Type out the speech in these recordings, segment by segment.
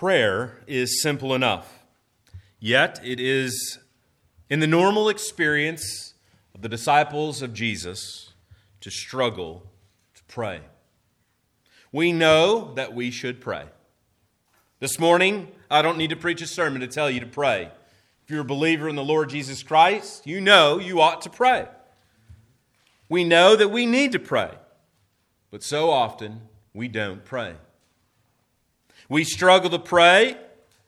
prayer is simple enough, yet it is in the normal experience of the disciples of Jesus to struggle to pray. We know that we should pray. This morning, I don't need to preach a sermon to tell you to pray. If you're a believer in the Lord Jesus Christ, you know you ought to pray. We know that we need to pray, but so often we don't pray. We struggle to pray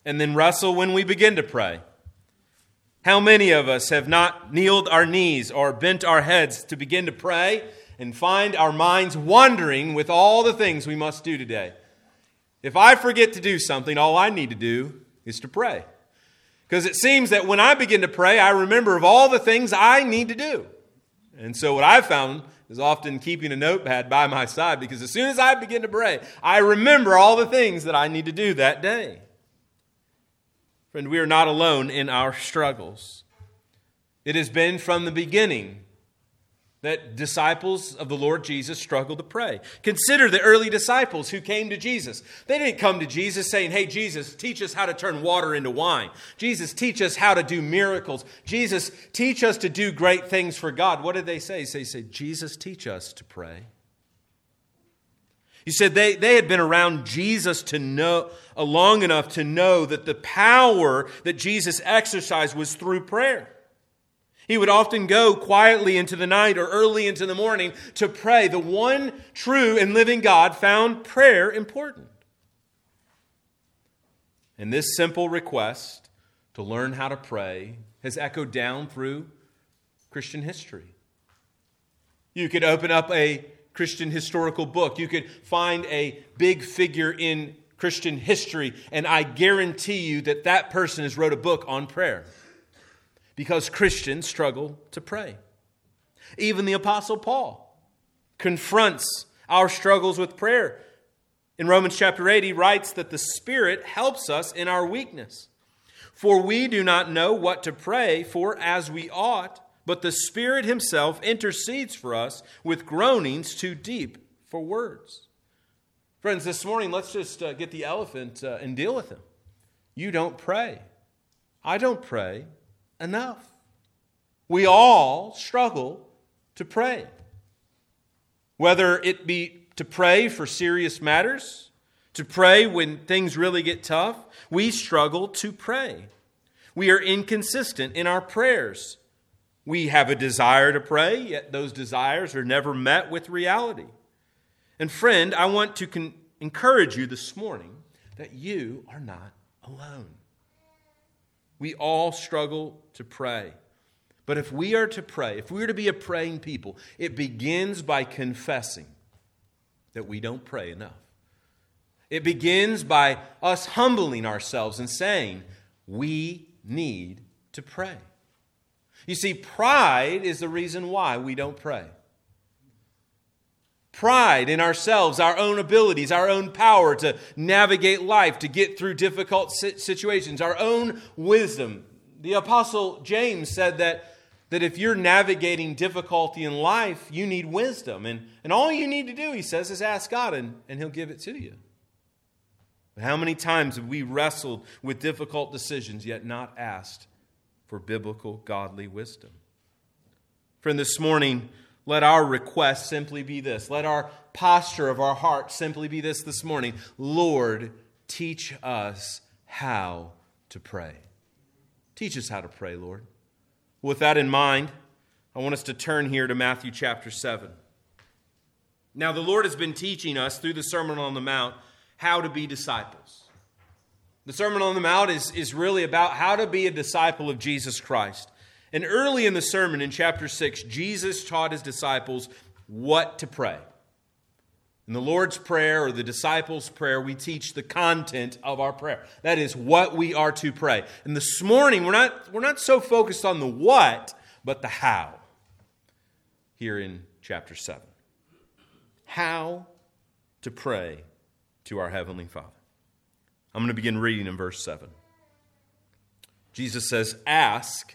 and then wrestle when we begin to pray. How many of us have not kneeled our knees or bent our heads to begin to pray and find our minds wandering with all the things we must do today? If I forget to do something, all I need to do is to pray. Because it seems that when I begin to pray, I remember of all the things I need to do. And so, what I've found is often keeping a notepad by my side because as soon as I begin to pray, I remember all the things that I need to do that day. Friend, we are not alone in our struggles. It has been from the beginning that disciples of the Lord Jesus struggle to pray. Consider the early disciples who came to Jesus. They didn't come to Jesus saying, Hey, Jesus, teach us how to turn water into wine. Jesus, teach us how to do miracles. Jesus, teach us to do great things for God. What did they say? They said, Jesus, teach us to pray. He said they, they had been around Jesus to know uh, long enough to know that the power that Jesus exercised was through prayer. He would often go quietly into the night or early into the morning to pray. The one true and living God found prayer important. And this simple request to learn how to pray has echoed down through Christian history. You could open up a Christian historical book, you could find a big figure in Christian history, and I guarantee you that that person has wrote a book on prayer because Christians struggle to pray. Even the Apostle Paul confronts our struggles with prayer. In Romans chapter 8, he writes that the Spirit helps us in our weakness. For we do not know what to pray for as we ought, but the Spirit Himself intercedes for us with groanings too deep for words. Friends, this morning, let's just uh, get the elephant uh, and deal with him. You don't pray. I don't pray enough. We all struggle to pray. Whether it be to pray for serious matters, to pray when things really get tough, we struggle to pray. We are inconsistent in our prayers. We have a desire to pray, yet those desires are never met with reality. And friend, I want to con- encourage you this morning that you are not alone. We all struggle to pray. But if we are to pray, if we are to be a praying people, it begins by confessing that we don't pray enough. It begins by us humbling ourselves and saying, we need to pray. You see, pride is the reason why we don't pray pride in ourselves, our own abilities, our own power to navigate life, to get through difficult situations, our own wisdom. The Apostle James said that, that if you're navigating difficulty in life, you need wisdom. And, and all you need to do, he says, is ask God, and, and He'll give it to you. But how many times have we wrestled with difficult decisions yet not asked for biblical, godly wisdom? Friend, this morning, let our request simply be this. Let our posture of our heart simply be this this morning Lord, teach us how to pray. Teach us how to pray, Lord. With that in mind, I want us to turn here to Matthew chapter 7. Now, the Lord has been teaching us through the Sermon on the Mount how to be disciples. The Sermon on the Mount is, is really about how to be a disciple of Jesus Christ. And early in the sermon in chapter 6, Jesus taught his disciples what to pray. In the Lord's Prayer or the disciples' prayer, we teach the content of our prayer. That is what we are to pray. And this morning, we're not, we're not so focused on the what, but the how. Here in chapter 7. How to pray to our Heavenly Father. I'm going to begin reading in verse 7. Jesus says, Ask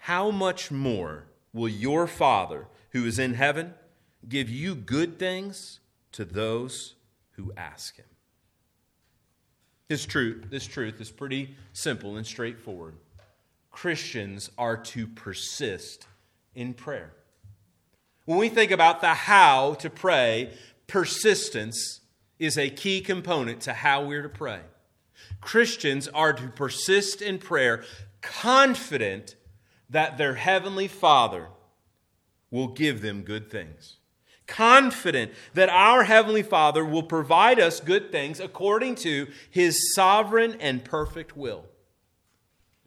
how much more will your Father who is in heaven give you good things to those who ask him? This truth, this truth is pretty simple and straightforward. Christians are to persist in prayer. When we think about the how to pray, persistence is a key component to how we're to pray. Christians are to persist in prayer, confident that their heavenly Father will give them good things. Confident that our heavenly Father will provide us good things according to his sovereign and perfect will.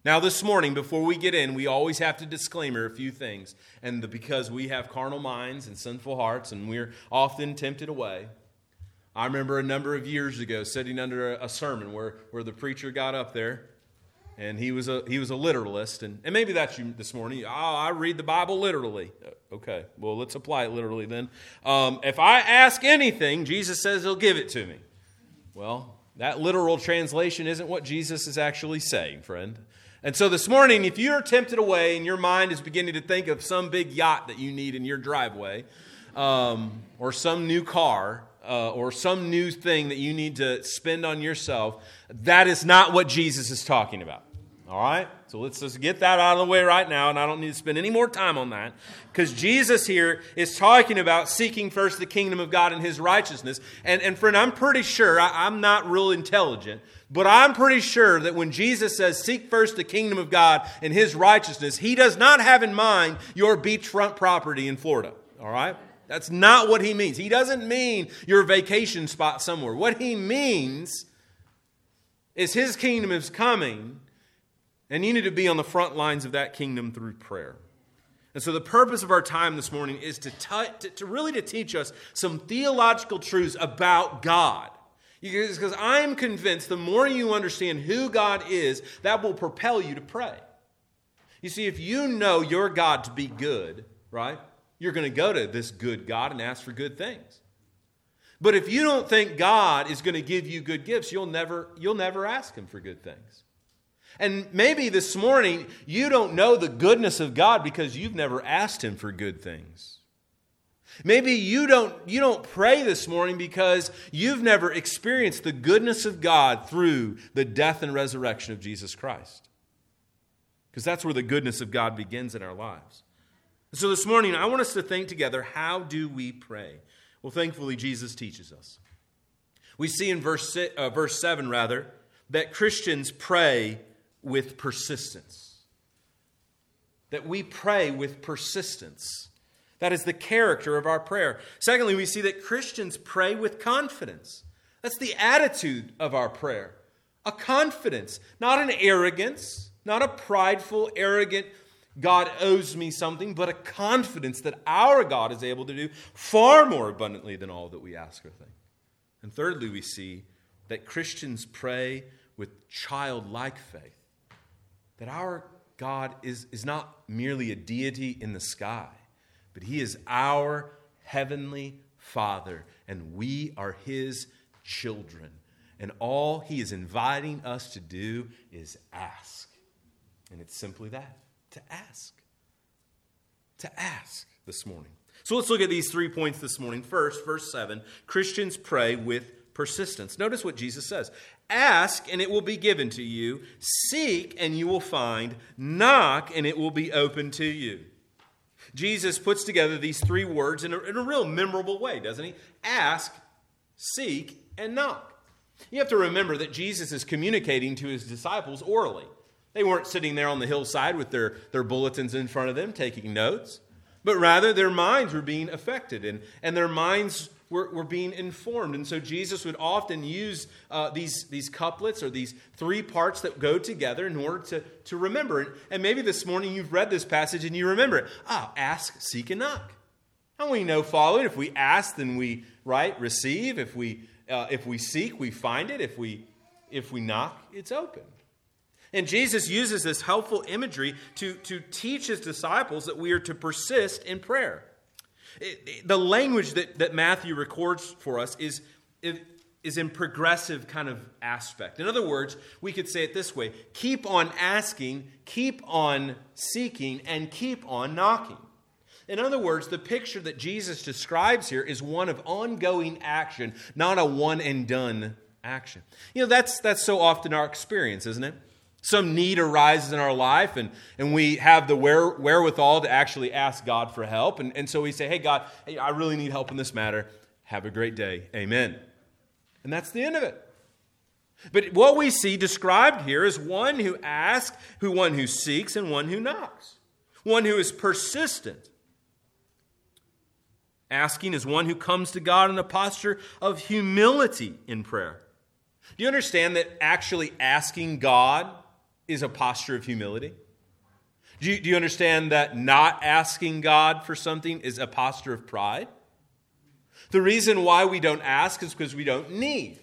Now, this morning, before we get in, we always have to disclaimer a few things. And the, because we have carnal minds and sinful hearts, and we're often tempted away. I remember a number of years ago sitting under a, sermon where, where the preacher got up there and he was a he was a literalist. And, and maybe that's you this morning. Oh i read the bible literally. Uh, okay. Well let's apply it literally then. Um, if i ask anything jesus says he'll give it to me. Well that literal translation isn't what jesus is actually saying friend. And so this morning if you're tempted away and your mind is beginning to think of some big yacht that you need in your driveway um, or some new car uh, or some new thing that you need to spend on yourself, that is not what Jesus is talking about. All right? So let's just get that out of the way right now, and I don't need to spend any more time on that. Because Jesus here is talking about seeking first the kingdom of God and his righteousness. And, and friend, I'm pretty sure, I, I'm not real intelligent, but I'm pretty sure that when Jesus says, Seek first the kingdom of God and his righteousness, he does not have in mind your beachfront property in Florida. All right? That's not what he means. He doesn't mean your vacation spot somewhere. What he means is his kingdom is coming, and you need to be on the front lines of that kingdom through prayer. And so the purpose of our time this morning is to, t- to, to really to teach us some theological truths about God. Because I'm convinced the more you understand who God is, that will propel you to pray. You see, if you know your God to be good, right? You're going to go to this good God and ask for good things. But if you don't think God is going to give you good gifts, you'll never, you'll never ask Him for good things. And maybe this morning you don't know the goodness of God because you've never asked Him for good things. Maybe you don't, you don't pray this morning because you've never experienced the goodness of God through the death and resurrection of Jesus Christ. Because that's where the goodness of God begins in our lives. So this morning, I want us to think together how do we pray? Well, thankfully, Jesus teaches us. We see in verse, six, uh, verse 7, rather, that Christians pray with persistence. That we pray with persistence. That is the character of our prayer. Secondly, we see that Christians pray with confidence. That's the attitude of our prayer. A confidence, not an arrogance, not a prideful, arrogant God owes me something, but a confidence that our God is able to do far more abundantly than all that we ask or think. And thirdly, we see that Christians pray with childlike faith, that our God is, is not merely a deity in the sky, but He is our heavenly Father, and we are His children. And all He is inviting us to do is ask. And it's simply that to ask. To ask this morning. So let's look at these three points this morning. First, verse 7 Christians pray with persistence. Notice what Jesus says Ask, and it will be given to you. Seek, and you will find. Knock, and it will be open to you. Jesus puts together these three words in a, in a real memorable way, doesn't he? Ask, seek, and knock. You have to remember that Jesus is communicating to his disciples orally. They weren't sitting there on the hillside with their, their bulletins in front of them taking notes, but rather their minds were being affected and, and their minds were, were being informed. And so Jesus would often use uh, these, these couplets or these three parts that go together in order to, to remember. And, and maybe this morning you've read this passage and you remember it. Ah, ask, seek, and knock. And we know following if we ask, then we, right, receive. If we uh, if we seek, we find it. If we, if we knock, it's open. And Jesus uses this helpful imagery to, to teach his disciples that we are to persist in prayer. It, it, the language that, that Matthew records for us is, is in progressive kind of aspect. In other words, we could say it this way keep on asking, keep on seeking, and keep on knocking. In other words, the picture that Jesus describes here is one of ongoing action, not a one and done action. You know, that's, that's so often our experience, isn't it? Some need arises in our life, and, and we have the where, wherewithal to actually ask God for help. And, and so we say, Hey, God, hey, I really need help in this matter. Have a great day. Amen. And that's the end of it. But what we see described here is one who asks, who one who seeks, and one who knocks. One who is persistent. Asking is one who comes to God in a posture of humility in prayer. Do you understand that actually asking God is a posture of humility? Do you, do you understand that not asking God for something is a posture of pride? The reason why we don't ask is because we don't need.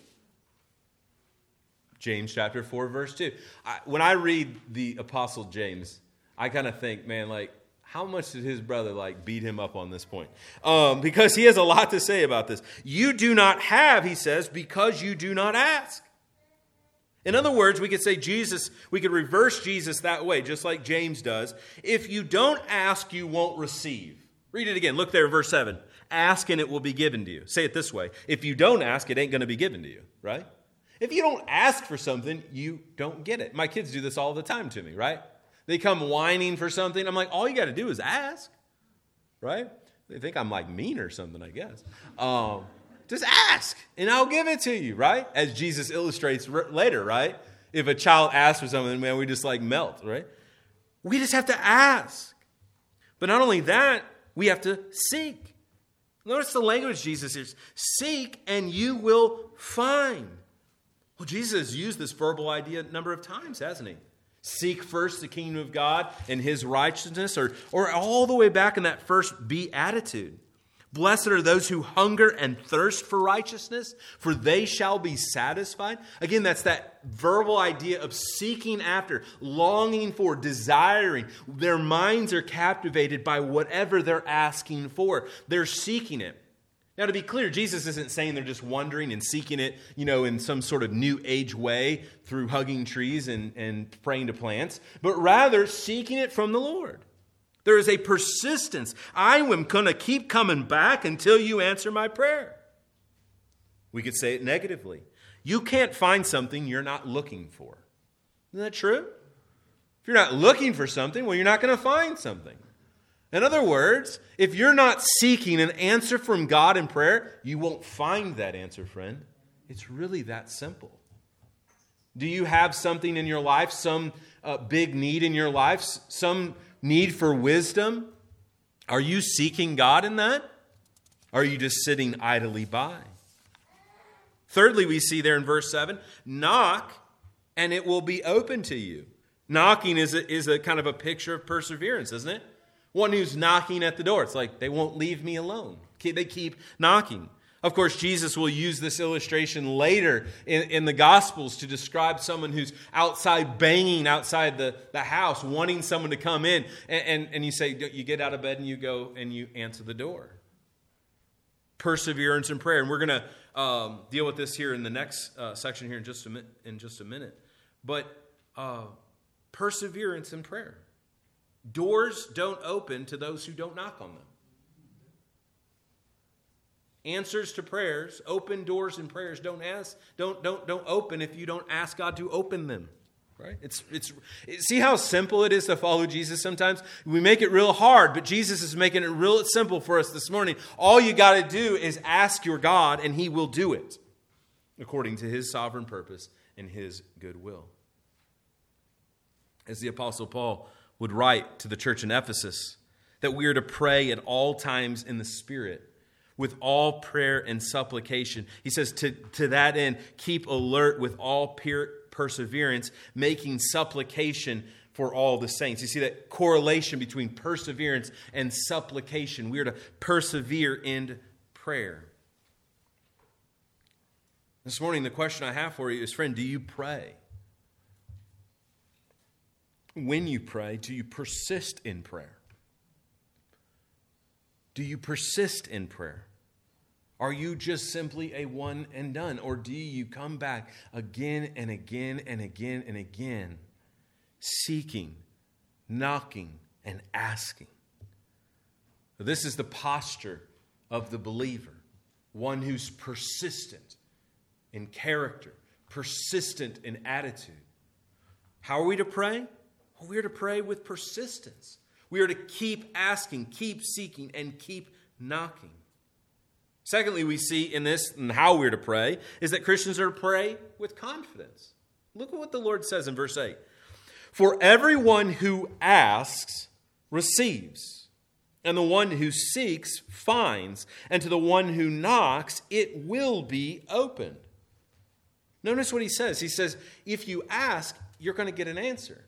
James chapter 4, verse 2. I, when I read the Apostle James, I kind of think, man, like, how much did his brother like beat him up on this point? Um, because he has a lot to say about this. You do not have, he says, because you do not ask. In other words, we could say Jesus, we could reverse Jesus that way, just like James does. If you don't ask, you won't receive. Read it again. Look there, verse 7. Ask and it will be given to you. Say it this way. If you don't ask, it ain't going to be given to you, right? If you don't ask for something, you don't get it. My kids do this all the time to me, right? They come whining for something. I'm like, all you got to do is ask, right? They think I'm like mean or something, I guess. Um, just ask, and I'll give it to you, right? As Jesus illustrates later, right? If a child asks for something, man, we just like melt, right? We just have to ask. But not only that, we have to seek. Notice the language Jesus is seek and you will find. Well, Jesus has used this verbal idea a number of times, hasn't he? Seek first the kingdom of God and his righteousness, or, or all the way back in that first beatitude. Blessed are those who hunger and thirst for righteousness, for they shall be satisfied. Again, that's that verbal idea of seeking after, longing for, desiring. Their minds are captivated by whatever they're asking for. They're seeking it. Now, to be clear, Jesus isn't saying they're just wondering and seeking it, you know, in some sort of new age way through hugging trees and, and praying to plants, but rather seeking it from the Lord. There is a persistence. I am going to keep coming back until you answer my prayer. We could say it negatively. You can't find something you're not looking for. Isn't that true? If you're not looking for something, well, you're not going to find something. In other words, if you're not seeking an answer from God in prayer, you won't find that answer, friend. It's really that simple. Do you have something in your life, some uh, big need in your life, some need for wisdom? Are you seeking God in that? Are you just sitting idly by? Thirdly, we see there in verse 7 knock and it will be open to you. Knocking is a, is a kind of a picture of perseverance, isn't it? One who's knocking at the door. It's like they won't leave me alone. They keep knocking. Of course, Jesus will use this illustration later in, in the Gospels to describe someone who's outside banging outside the, the house, wanting someone to come in. And, and, and you say, you get out of bed and you go and you answer the door. Perseverance in prayer. And we're going to um, deal with this here in the next uh, section here in just a, mi- in just a minute. But uh, perseverance in prayer. Doors don't open to those who don't knock on them answers to prayers open doors in prayers. Don't ask don't don't don't open if you don't ask god to open them right? It's it's see how simple it is to follow jesus sometimes? We make it real hard but jesus is making it real simple for us this morning. All you got to do is ask your god and he will do it according to his sovereign purpose and his goodwill. as the apostle paul would write to the church in ephesus that we are to pray at all times in the spirit with all prayer and supplication. He says, to, to that end, keep alert with all per- perseverance, making supplication for all the saints. You see that correlation between perseverance and supplication. We are to persevere in prayer. This morning, the question I have for you is friend, do you pray? When you pray, do you persist in prayer? Do you persist in prayer? Are you just simply a one and done? Or do you come back again and again and again and again, seeking, knocking, and asking? This is the posture of the believer, one who's persistent in character, persistent in attitude. How are we to pray? Well, we are to pray with persistence. We are to keep asking, keep seeking, and keep knocking. Secondly, we see in this and how we're to pray is that Christians are to pray with confidence. Look at what the Lord says in verse 8 For everyone who asks receives, and the one who seeks finds, and to the one who knocks it will be opened. Notice what he says. He says, If you ask, you're going to get an answer.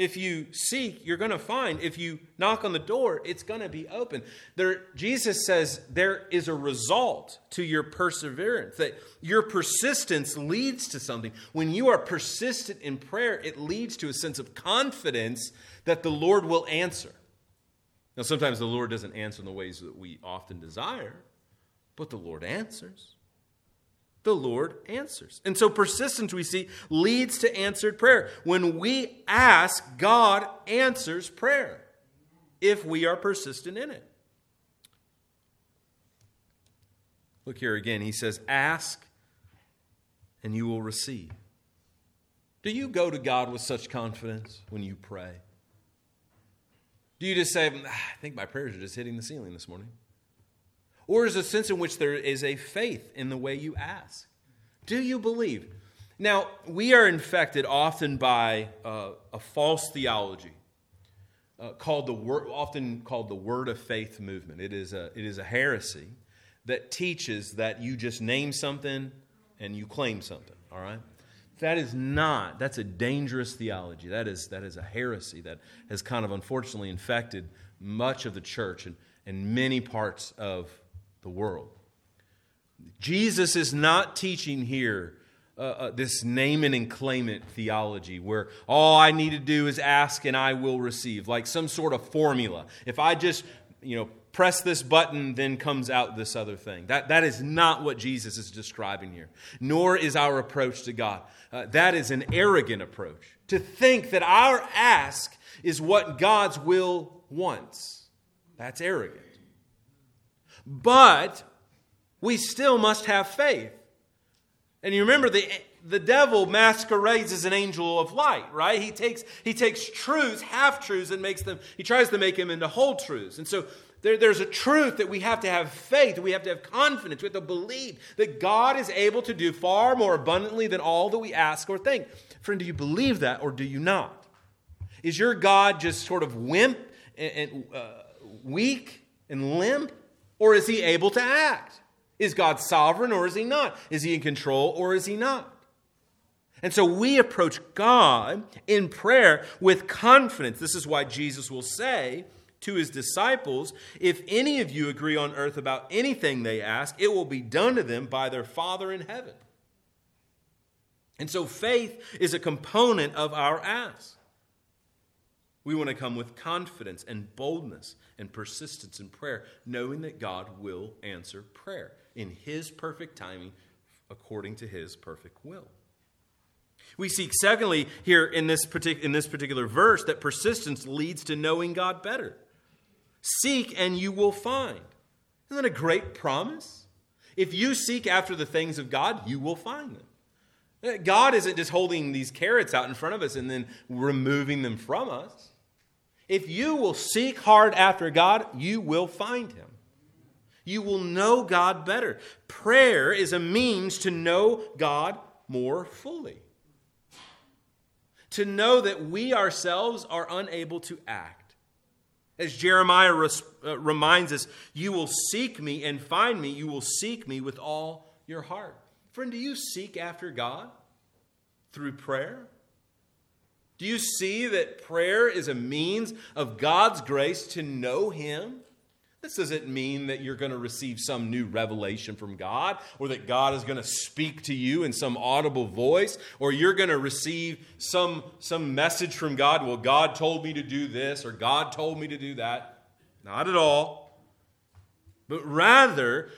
If you seek, you're going to find. If you knock on the door, it's going to be open. There, Jesus says there is a result to your perseverance, that your persistence leads to something. When you are persistent in prayer, it leads to a sense of confidence that the Lord will answer. Now, sometimes the Lord doesn't answer in the ways that we often desire, but the Lord answers the Lord answers. And so persistence, we see, leads to answered prayer. When we ask, God answers prayer if we are persistent in it. Look here again. He says, Ask and you will receive. Do you go to God with such confidence when you pray? Do you just say, ah, I think my prayers are just hitting the ceiling this morning? Or is a sense in which there is a faith in the way you ask? Do you believe? Now, we are infected often by uh, a false theology. Uh, called the often called the word of faith movement. It is a it is a heresy that teaches that you just name something and you claim something. All right, that is not. That's a dangerous theology. That is that is a heresy that has kind of unfortunately infected much of the church and and many parts of the world. Jesus is not teaching here uh, uh, this name and claim it theology where all I need to do is ask and I will receive, like some sort of formula. If I just, you know, press this button, then comes out this other thing. That, that is not what Jesus is describing here, nor is our approach to God. Uh, that is an arrogant approach. To think that our ask is what God's will wants. That's arrogant. But we still must have faith. And you remember the, the devil masquerades as an angel of light, right? He takes, he takes truths, half truths, and makes them, he tries to make them into whole truths. And so there, there's a truth that we have to have faith, we have to have confidence, we have to believe that God is able to do far more abundantly than all that we ask or think. Friend, do you believe that or do you not? Is your God just sort of wimp and, and uh, weak and limp, or is he able to act? Is God sovereign or is he not? Is he in control or is he not? And so we approach God in prayer with confidence. This is why Jesus will say to his disciples If any of you agree on earth about anything they ask, it will be done to them by their Father in heaven. And so faith is a component of our ask. We want to come with confidence and boldness and persistence in prayer, knowing that God will answer prayer in His perfect timing according to His perfect will. We see, secondly, here in this, partic- in this particular verse, that persistence leads to knowing God better. Seek and you will find. Isn't that a great promise? If you seek after the things of God, you will find them. Eh, God isn't just holding these carrots out in front of us and then removing them from us. If you will seek hard after God, you will find him. You will know God better. Prayer is a means to know God more fully. To know that we ourselves are unable to act. As Jeremiah res- uh, reminds us, you will seek me and find me. You will seek me with all your heart. Friend, do you seek after God through prayer? Do you see that prayer is a means of God's grace to know Him? This doesn't mean that you're going to receive some new revelation from God or that God is going to speak to you in some audible voice or you're going to receive some, some message from God. Well, God told me to do this or God told me to do that. Not at all. But rather,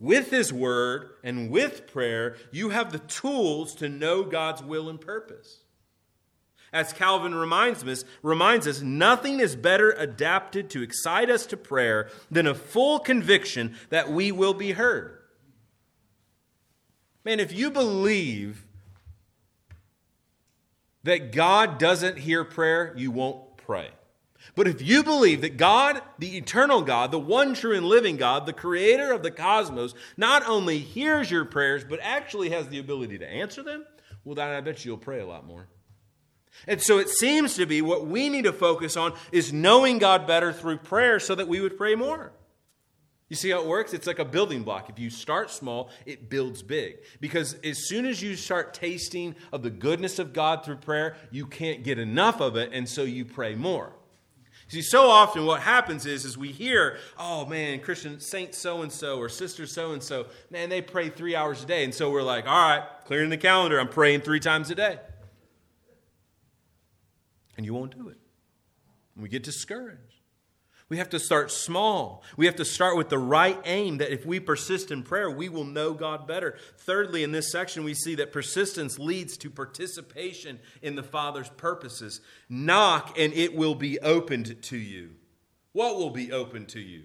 with His Word and with prayer, you have the tools to know God's will and purpose. As Calvin reminds us, reminds us, nothing is better adapted to excite us to prayer than a full conviction that we will be heard. Man, if you believe that God doesn't hear prayer, you won't pray. But if you believe that God, the eternal God, the one true and living God, the creator of the cosmos, not only hears your prayers, but actually has the ability to answer them, well, then I bet you'll pray a lot more. And so it seems to be what we need to focus on is knowing God better through prayer so that we would pray more. You see how it works? It's like a building block. If you start small, it builds big. Because as soon as you start tasting of the goodness of God through prayer, you can't get enough of it, and so you pray more. See, so often what happens is, is we hear, oh man, Christian saint so and so or sister so and so, man, they pray three hours a day. And so we're like, all right, clearing the calendar, I'm praying three times a day and you won't do it. We get discouraged. We have to start small. We have to start with the right aim that if we persist in prayer, we will know God better. Thirdly, in this section, we see that persistence leads to participation in the Father's purposes. Knock, and it will be opened to you. What will be opened to you?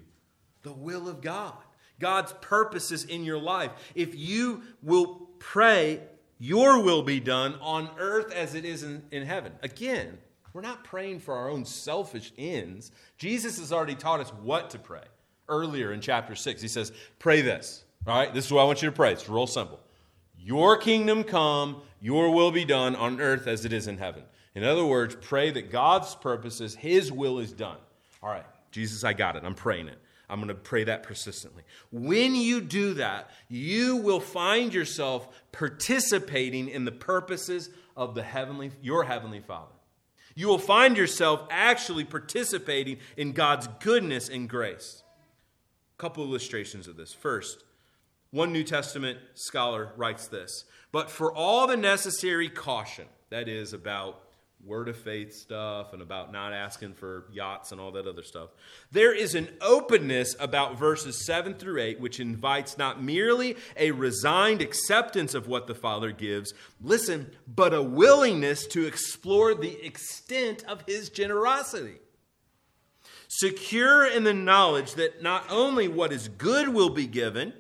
The will of God, God's purposes in your life. If you will pray, your will be done on earth as it is in, in heaven. Again, we're not praying for our own selfish ends. Jesus has already taught us what to pray. Earlier in chapter 6, he says, Pray this. All right, this is what I want you to pray. It's real simple. Your kingdom come, your will be done on earth as it is in heaven. In other words, pray that God's purposes, his will is done. All right, Jesus, I got it. I'm praying it. I'm going to pray that persistently. When you do that, you will find yourself participating in the purposes of the heavenly your heavenly Father you will find yourself actually participating in God's goodness and grace. A couple illustrations of this. First, one New Testament scholar writes this But for all the necessary caution, that is, about word of faith stuff and about not asking for yachts and all that other stuff. There is an openness about verses 7 through 8 which invites not merely a resigned acceptance of what the Father gives, listen, but a willingness to explore the extent of his generosity. Secure in the knowledge that not only what is good will be given,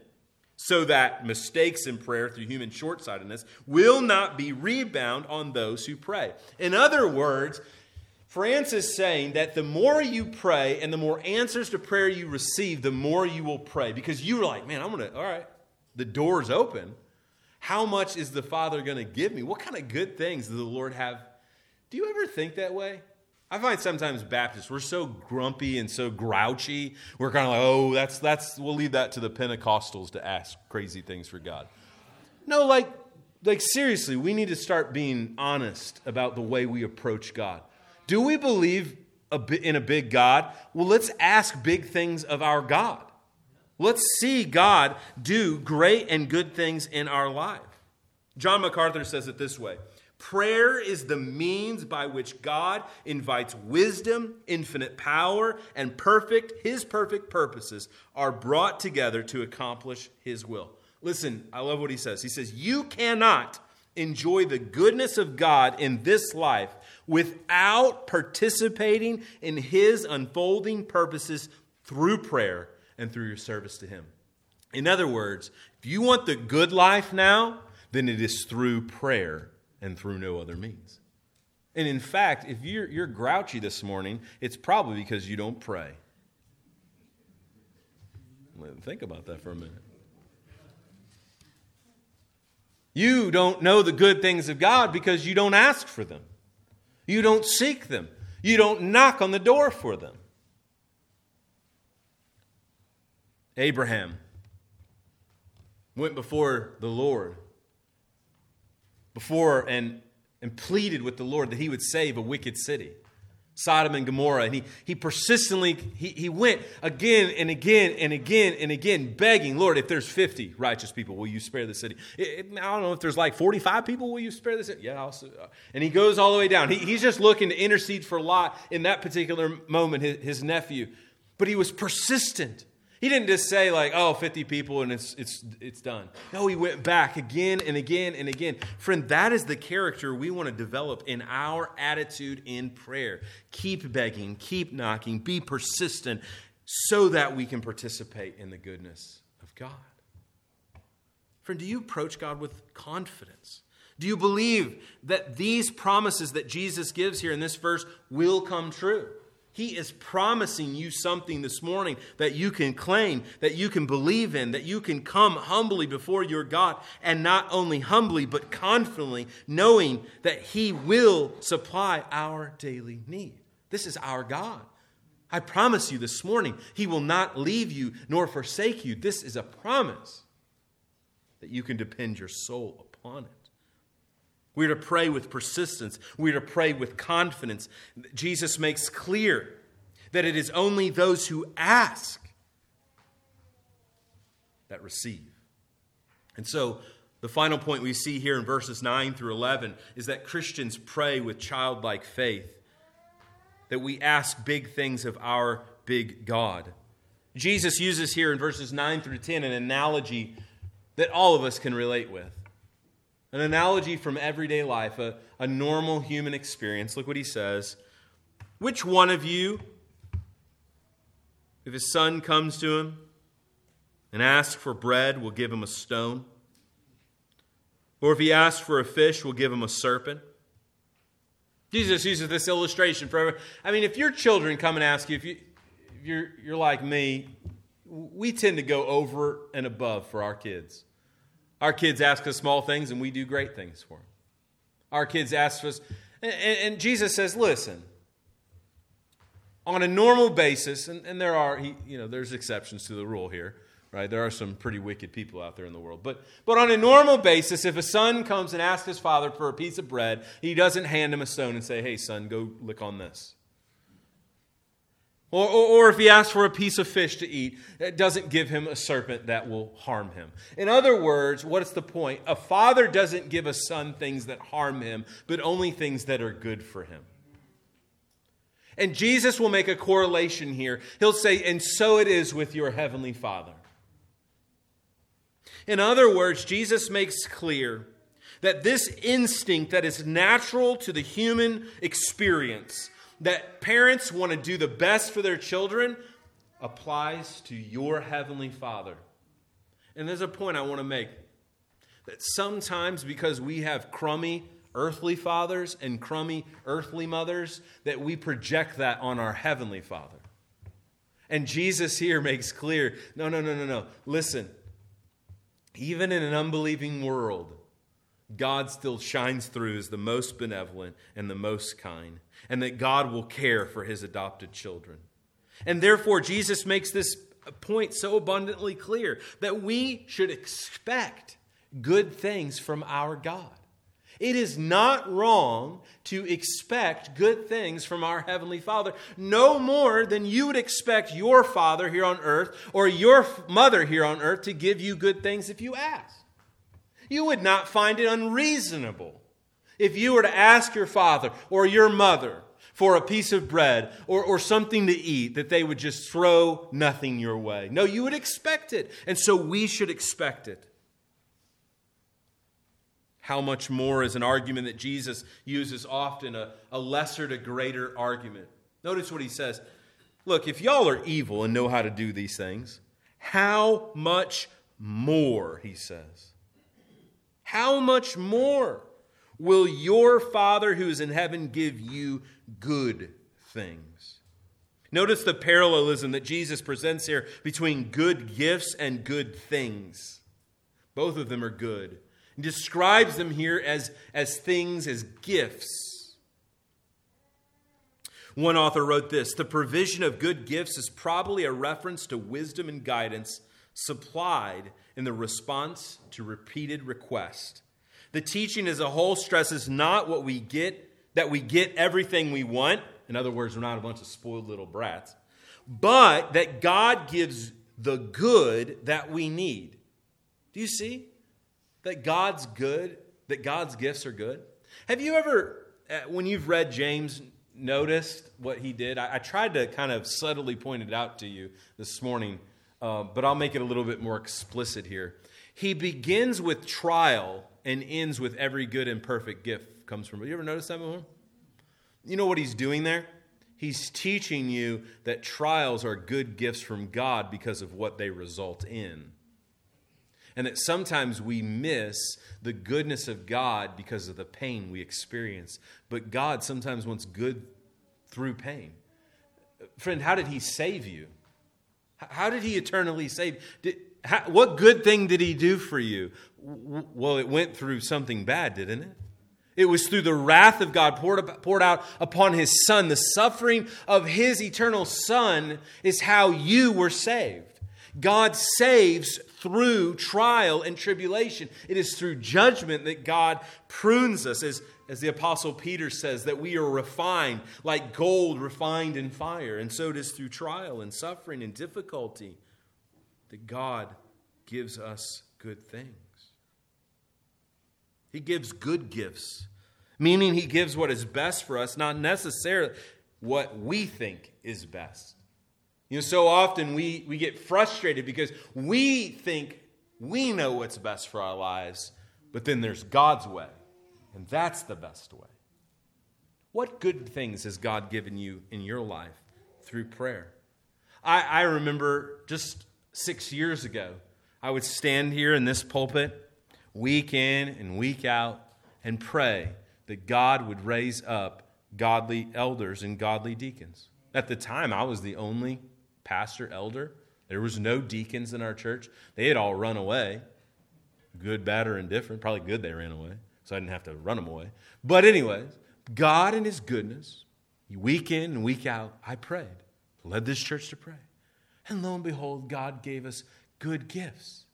so that mistakes in prayer through human short sightedness will not be rebound on those who pray. In other words, France is saying that the more you pray and the more answers to prayer you receive, the more you will pray. Because you're like, man, I'm going to, all right, the door's open. How much is the Father going to give me? What kind of good things does the Lord have? Do you ever think that way? I find sometimes Baptists, we're so grumpy and so grouchy. We're kind of like, oh, that's, that's, we'll leave that to the Pentecostals to ask crazy things for God. No, like, like seriously, we need to start being honest about the way we approach God. Do we believe a in a big God? Well, let's ask big things of our God. Let's see God do great and good things in our life. John MacArthur says it this way Prayer is the means by which God invites wisdom, infinite power, and perfect, his perfect purposes are brought together to accomplish his will. Listen, I love what he says. He says, You cannot enjoy the goodness of God in this life without participating in his unfolding purposes through prayer and through your service to him. In other words, if you want the good life now, then it is through prayer and through no other means. And in fact, if you're, you're grouchy this morning, it's probably because you don't pray. Think about that for a minute. You don't know the good things of God because you don't ask for them. You don't seek them. You don't knock on the door for them. Abraham went before the Lord before and, and pleaded with the Lord that he would save a wicked city. Sodom and Gomorrah. And he, he persistently, he, he went again and again and again and again begging, Lord, if there's 50 righteous people, will you spare the city? It, it, I don't know if there's like 45 people, will you spare the city? Yeah, I'll, uh, and he goes all the way down. He, he's just looking to intercede for Lot in that particular moment, his, his nephew. But he was persistent. He didn't just say like, "Oh, 50 people and it's it's it's done." No, he went back again and again and again. Friend, that is the character we want to develop in our attitude in prayer. Keep begging, keep knocking, be persistent so that we can participate in the goodness of God. Friend, do you approach God with confidence? Do you believe that these promises that Jesus gives here in this verse will come true? He is promising you something this morning that you can claim, that you can believe in, that you can come humbly before your God, and not only humbly, but confidently, knowing that He will supply our daily need. This is our God. I promise you this morning, He will not leave you nor forsake you. This is a promise that you can depend your soul upon it. We're to pray with persistence. We're to pray with confidence. Jesus makes clear that it is only those who ask that receive. And so, the final point we see here in verses 9 through 11 is that Christians pray with childlike faith, that we ask big things of our big God. Jesus uses here in verses 9 through 10 an analogy that all of us can relate with. An analogy from everyday life, a, a normal human experience. Look what he says. Which one of you, if his son comes to him and asks for bread, will give him a stone? Or if he asks for a fish, will give him a serpent? Jesus uses this illustration for I mean, if your children come and ask you, if, you, if you're, you're like me, we tend to go over and above for our kids. Our kids ask us small things and we do great things for them. Our kids ask us, and, and Jesus says, listen, on a normal basis, and, and there are, you know, there's exceptions to the rule here, right? There are some pretty wicked people out there in the world. But, but on a normal basis, if a son comes and asks his father for a piece of bread, he doesn't hand him a stone and say, hey, son, go lick on this. Or, or, or, if he asks for a piece of fish to eat, it doesn't give him a serpent that will harm him. In other words, what is the point? A father doesn't give a son things that harm him, but only things that are good for him. And Jesus will make a correlation here. He'll say, And so it is with your heavenly Father. In other words, Jesus makes clear that this instinct that is natural to the human experience, that parents want to do the best for their children applies to your heavenly Father. And there's a point I want to make that sometimes because we have crummy earthly fathers and crummy earthly mothers, that we project that on our heavenly Father. And Jesus here makes clear no, no, no, no, no. Listen, even in an unbelieving world, God still shines through as the most benevolent and the most kind, and that God will care for his adopted children. And therefore, Jesus makes this point so abundantly clear that we should expect good things from our God. It is not wrong to expect good things from our Heavenly Father, no more than you would expect your father here on earth or your mother here on earth to give you good things if you ask. You would not find it unreasonable if you were to ask your father or your mother for a piece of bread or, or something to eat, that they would just throw nothing your way. No, you would expect it. And so we should expect it. How much more is an argument that Jesus uses often, a, a lesser to greater argument. Notice what he says. Look, if y'all are evil and know how to do these things, how much more, he says, how much more will your Father who is in heaven give you good things? Notice the parallelism that Jesus presents here between good gifts and good things. Both of them are good. He describes them here as, as things, as gifts. One author wrote this The provision of good gifts is probably a reference to wisdom and guidance supplied in the response to repeated request. The teaching as a whole stresses not what we get, that we get everything we want, In other words, we're not a bunch of spoiled little brats. But that God gives the good that we need. Do you see? That God's good, that God's gifts are good. Have you ever, uh, when you've read James, noticed what he did? I, I tried to kind of subtly point it out to you this morning, uh, but I'll make it a little bit more explicit here. He begins with trial and ends with every good and perfect gift comes from. You ever notice that before? You know what he's doing there? He's teaching you that trials are good gifts from God because of what they result in. And that sometimes we miss the goodness of God because of the pain we experience. But God sometimes wants good through pain. Friend, how did He save you? How did He eternally save? Did, how, what good thing did He do for you? Well, it went through something bad, didn't it? It was through the wrath of God poured, poured out upon his son. The suffering of his eternal son is how you were saved. God saves through trial and tribulation. It is through judgment that God prunes us, as, as the Apostle Peter says, that we are refined like gold refined in fire. And so it is through trial and suffering and difficulty that God gives us good things. He gives good gifts, meaning He gives what is best for us, not necessarily what we think is best. You know, so often we, we get frustrated because we think we know what's best for our lives, but then there's God's way, and that's the best way. What good things has God given you in your life through prayer? I, I remember just six years ago, I would stand here in this pulpit week in and week out and pray that God would raise up godly elders and godly deacons. At the time, I was the only pastor elder. There was no deacons in our church. They had all run away, good, bad, or indifferent. Probably good they ran away, so I didn't have to run them away. But, anyways, God in His goodness, week in and week out, I prayed, led this church to pray. And lo and behold, God gave us good gifts.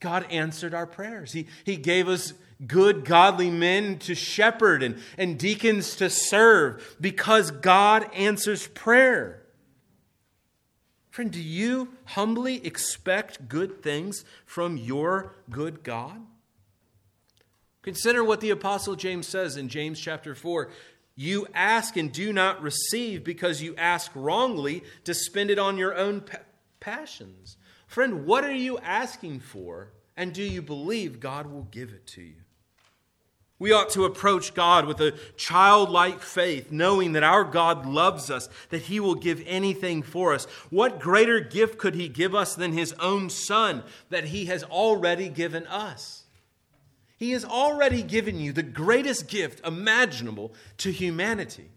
God answered our prayers. He, he gave us good, godly men to shepherd and, and deacons to serve because God answers prayer. Friend, do you humbly expect good things from your good God? Consider what the Apostle James says in James chapter 4. You ask and do not receive because you ask wrongly to spend it on your own passions. Friend, what are you asking for? And do you believe God will give it to you? We ought to approach God with a childlike faith, knowing that our God loves us, that He will give anything for us. What greater gift could He give us than His own Son that He has already given us? He has already given you the greatest gift imaginable to humanity.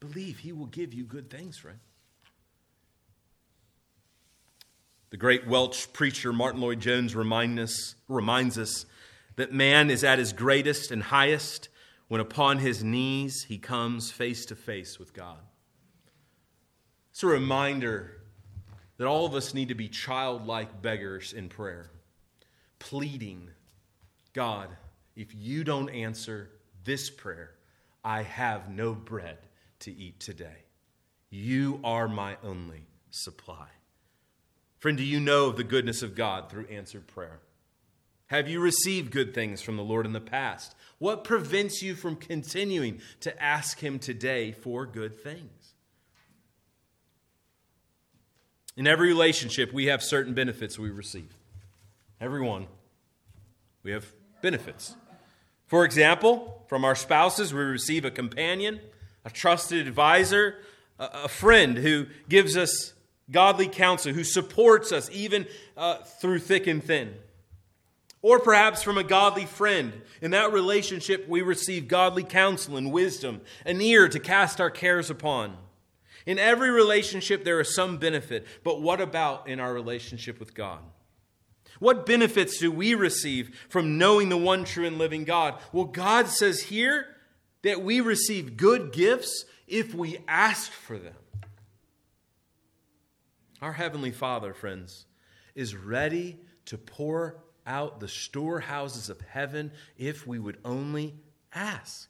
Believe He will give you good things, friend. The great Welsh preacher Martyn Lloyd-Jones remind us, reminds us that man is at his greatest and highest when upon his knees he comes face to face with God. It's a reminder that all of us need to be childlike beggars in prayer, pleading, God, if you don't answer this prayer, I have no bread to eat today. You are my only supply. Friend, do you know of the goodness of God through answered prayer? Have you received good things from the Lord in the past? What prevents you from continuing to ask Him today for good things? In every relationship, we have certain benefits we receive. Everyone, we have benefits. For example, from our spouses, we receive a companion, a trusted advisor, a friend who gives us godly counsel who supports us even uh, through thick and thin. Or perhaps from a godly friend. In that relationship, we receive godly counsel and wisdom, an ear to cast our cares upon. In every relationship, there is some benefit, but what about in our relationship with God? What benefits do we receive from knowing the one true and living God? Well, God says here that we receive good gifts if we ask for them. Our Heavenly Father, friends, is ready to pour out the storehouses of heaven if we would only ask.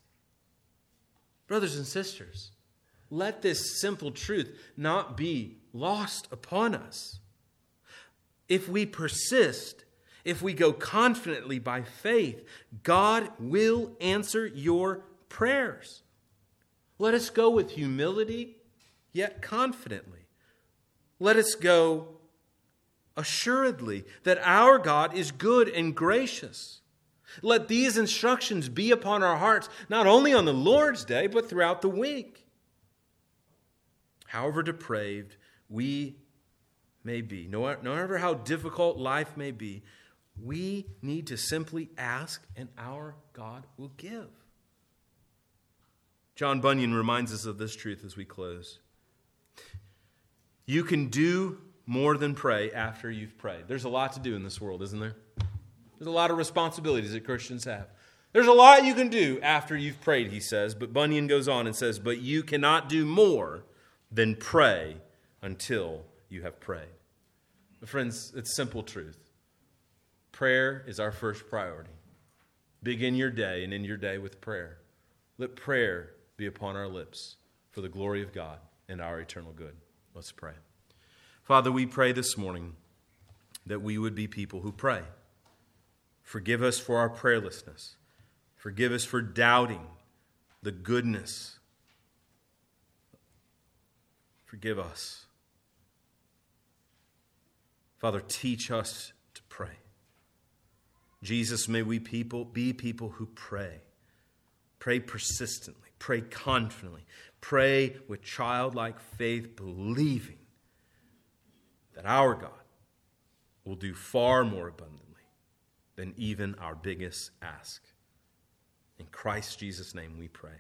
Brothers and sisters, let this simple truth not be lost upon us. If we persist, if we go confidently by faith, God will answer your prayers. Let us go with humility, yet confidently. Let us go assuredly that our God is good and gracious. Let these instructions be upon our hearts, not only on the Lord's day, but throughout the week. However depraved we may be, no matter how difficult life may be, we need to simply ask, and our God will give. John Bunyan reminds us of this truth as we close. You can do more than pray after you've prayed. There's a lot to do in this world, isn't there? There's a lot of responsibilities that Christians have. There's a lot you can do after you've prayed, he says. But Bunyan goes on and says, But you cannot do more than pray until you have prayed. Friends, it's simple truth. Prayer is our first priority. Begin your day and end your day with prayer. Let prayer be upon our lips for the glory of God and our eternal good. Let's pray. Father, we pray this morning that we would be people who pray. Forgive us for our prayerlessness. Forgive us for doubting the goodness. Forgive us. Father, teach us to pray. Jesus, may we people be people who pray. Pray persistently, pray confidently, pray with childlike faith, believing that our God will do far more abundantly than even our biggest ask. In Christ Jesus' name we pray.